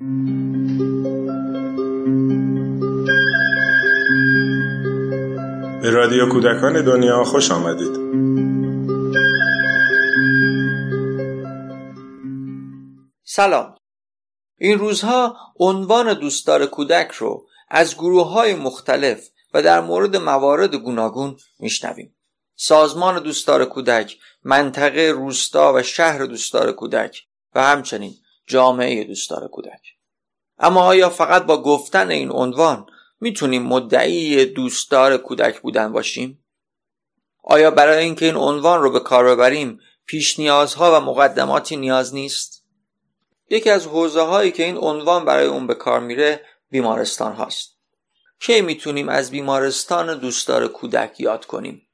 به رادیو کودکان دنیا خوش آمدید. سلام. این روزها عنوان دوستدار کودک رو از گروه های مختلف و در مورد موارد گوناگون میشنویم. سازمان دوستدار کودک منطقه روستا و شهر دوستدار کودک و همچنین جامعه دوستدار کودک اما آیا فقط با گفتن این عنوان می‌تونیم مدعی دوستدار کودک بودن باشیم؟ آیا برای اینکه این عنوان رو به کار ببریم پیش نیازها و مقدماتی نیاز نیست؟ یکی از حوزه هایی که این عنوان برای اون به کار میره بیمارستان هاست. کی می‌تونیم از بیمارستان دوستدار کودک یاد کنیم؟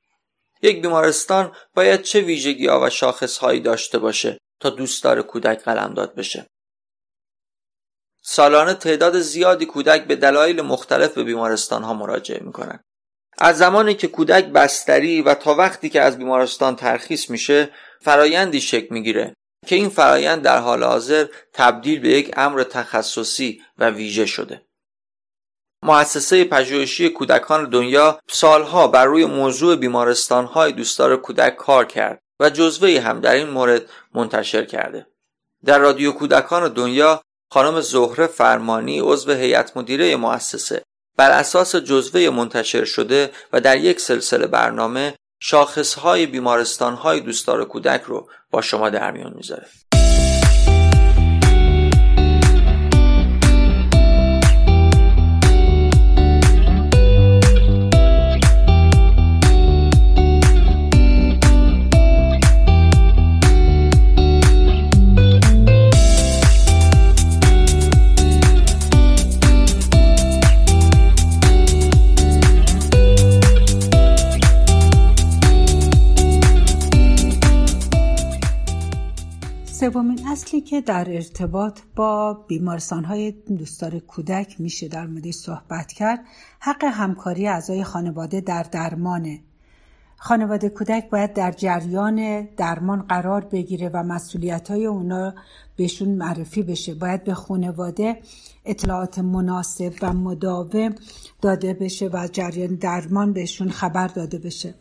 یک بیمارستان باید چه ویژگی ها و شاخص هایی داشته باشه تا دوستدار کودک قلمداد بشه؟ سالانه تعداد زیادی کودک به دلایل مختلف به بیمارستان ها مراجعه می‌کنن. از زمانی که کودک بستری و تا وقتی که از بیمارستان ترخیص میشه فرایندی شکل می‌گیره که این فرایند در حال حاضر تبدیل به یک امر تخصصی و ویژه شده. مؤسسه پژوهشی کودکان دنیا سالها بر روی موضوع بیمارستان های دوستدار کودک کار کرد. و جزوه هم در این مورد منتشر کرده. در رادیو کودکان دنیا خانم زهره فرمانی عضو هیئت مدیره مؤسسه. بر اساس جزوه منتشر شده و در یک سلسله برنامه شاخصهای بیمارستانهای دوستدار کودک رو با شما در میان می‌ذاره. سومین اصلی که در ارتباط با بیمارستان های دوستدار کودک میشه در موردش صحبت کرد حق همکاری اعضای خانواده در درمانه خانواده کودک باید در جریان درمان قرار بگیره و مسئولیت های اونا بهشون معرفی بشه. باید به خانواده اطلاعات مناسب و مداوم داده بشه و جریان درمان بهشون خبر داده بشه.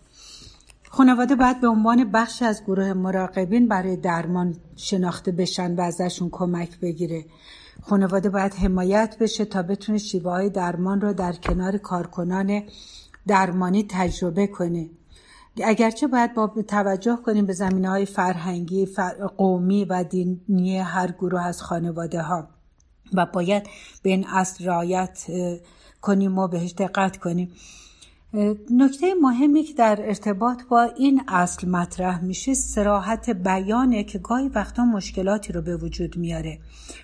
خانواده باید به عنوان بخش از گروه مراقبین برای درمان شناخته بشن و ازشون کمک بگیره. خانواده باید حمایت بشه تا بتونه شیوه های درمان رو در کنار کارکنان درمانی تجربه کنه. اگرچه باید با توجه کنیم به زمینه های فرهنگی قومی و دینی هر گروه از خانواده ها و باید به این اصل رعایت کنیم و بهش دقت کنیم. نکته مهمی که در ارتباط با این اصل مطرح میشه سراحت بیانه که گاهی وقتا مشکلاتی رو به وجود میاره.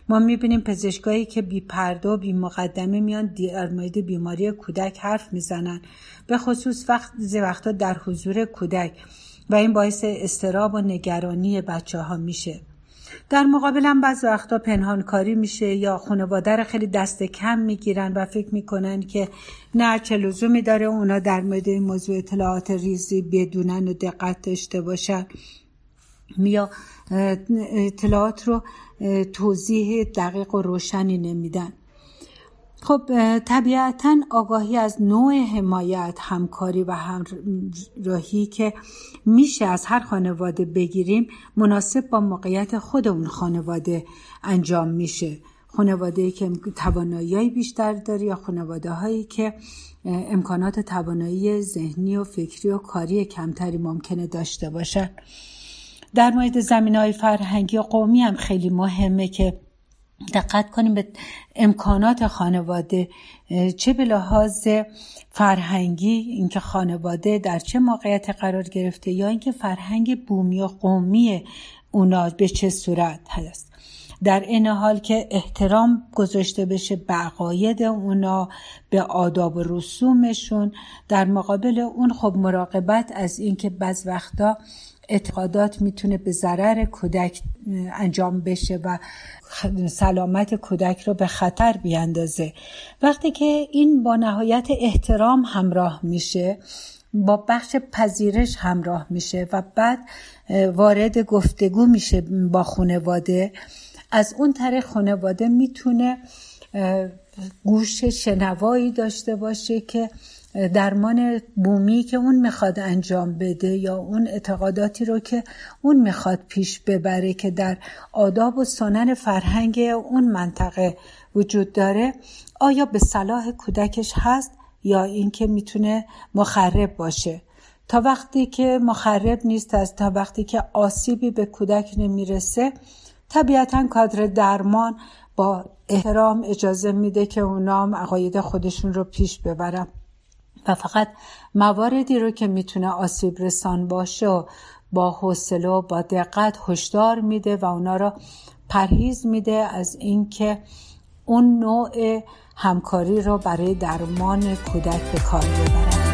ما می‌بینیم پزشکایی که بی پرده و بی مقدمه میان در مورد بیماری کودک حرف می‌زنن. به خصوص وقت وقتا در حضور کودک. و این باعث استراب و نگرانی بچه ها میشه. در مقابل هم بعض وقتا پنهانکاری میشه یا خانواده رو خیلی دست کم می‌گیرن و فکر می‌کنن که نه چه لزومی داره اونا در مورد این موضوع اطلاعات ریزی بدونن و دقت داشته باشن. یا اطلاعات رو توضیح دقیق و روشنی نمیدن. خب طبیعتا آگاهی از نوع حمایت همکاری و همراهی که میشه از هر خانواده بگیریم مناسب با موقعیت خود اون خانواده انجام میشه. خانواده که توانایی بیشتر داره یا خانواده هایی که امکانات توانایی ذهنی و فکری و کاری کمتری ممکنه داشته باشن. در مورد زمین های فرهنگی و قومی هم خیلی مهمه که دقت کنیم به امکانات خانواده چه به لحاظ فرهنگی اینکه خانواده در چه موقعیت قرار گرفته یا اینکه فرهنگ بومی و قومی اونا به چه صورت هست. در این حال که احترام گذاشته بشه به عقاید اونا به آداب و رسومشون در مقابل اون خب مراقبت از اینکه بعض وقتا اعتقادات می‌تونه به ضرر کودک انجام بشه و سلامت کودک رو به خطر بیاندازه. وقتی که این با نهایت احترام همراه میشه با بخش پذیرش همراه میشه و بعد وارد گفتگو میشه با خانواده از اون طریق خانواده می‌تونه گوش شنوایی داشته باشه که درمان بومی که اون می‌خواد انجام بده یا اون اعتقاداتی رو که اون می‌خواد پیش ببره که در آداب و سنن فرهنگ اون منطقه وجود داره آیا به صلاح کودکش هست یا اینکه می‌تونه مخرب باشه؟ تا وقتی که مخرب نیست از تا وقتی که آسیبی به کودک نمی‌رسه طبیعتا کادر درمان با احترام اجازه میده که اونام عقاید خودشون رو پیش ببرن. و فقط مواردی رو که می‌تونه آسیب رسان باشه و با حوصله و با دقت هشدار میده و اونا رو پرهیز میده از اینکه اون نوع همکاری رو برای درمان کودک به کار ببرن.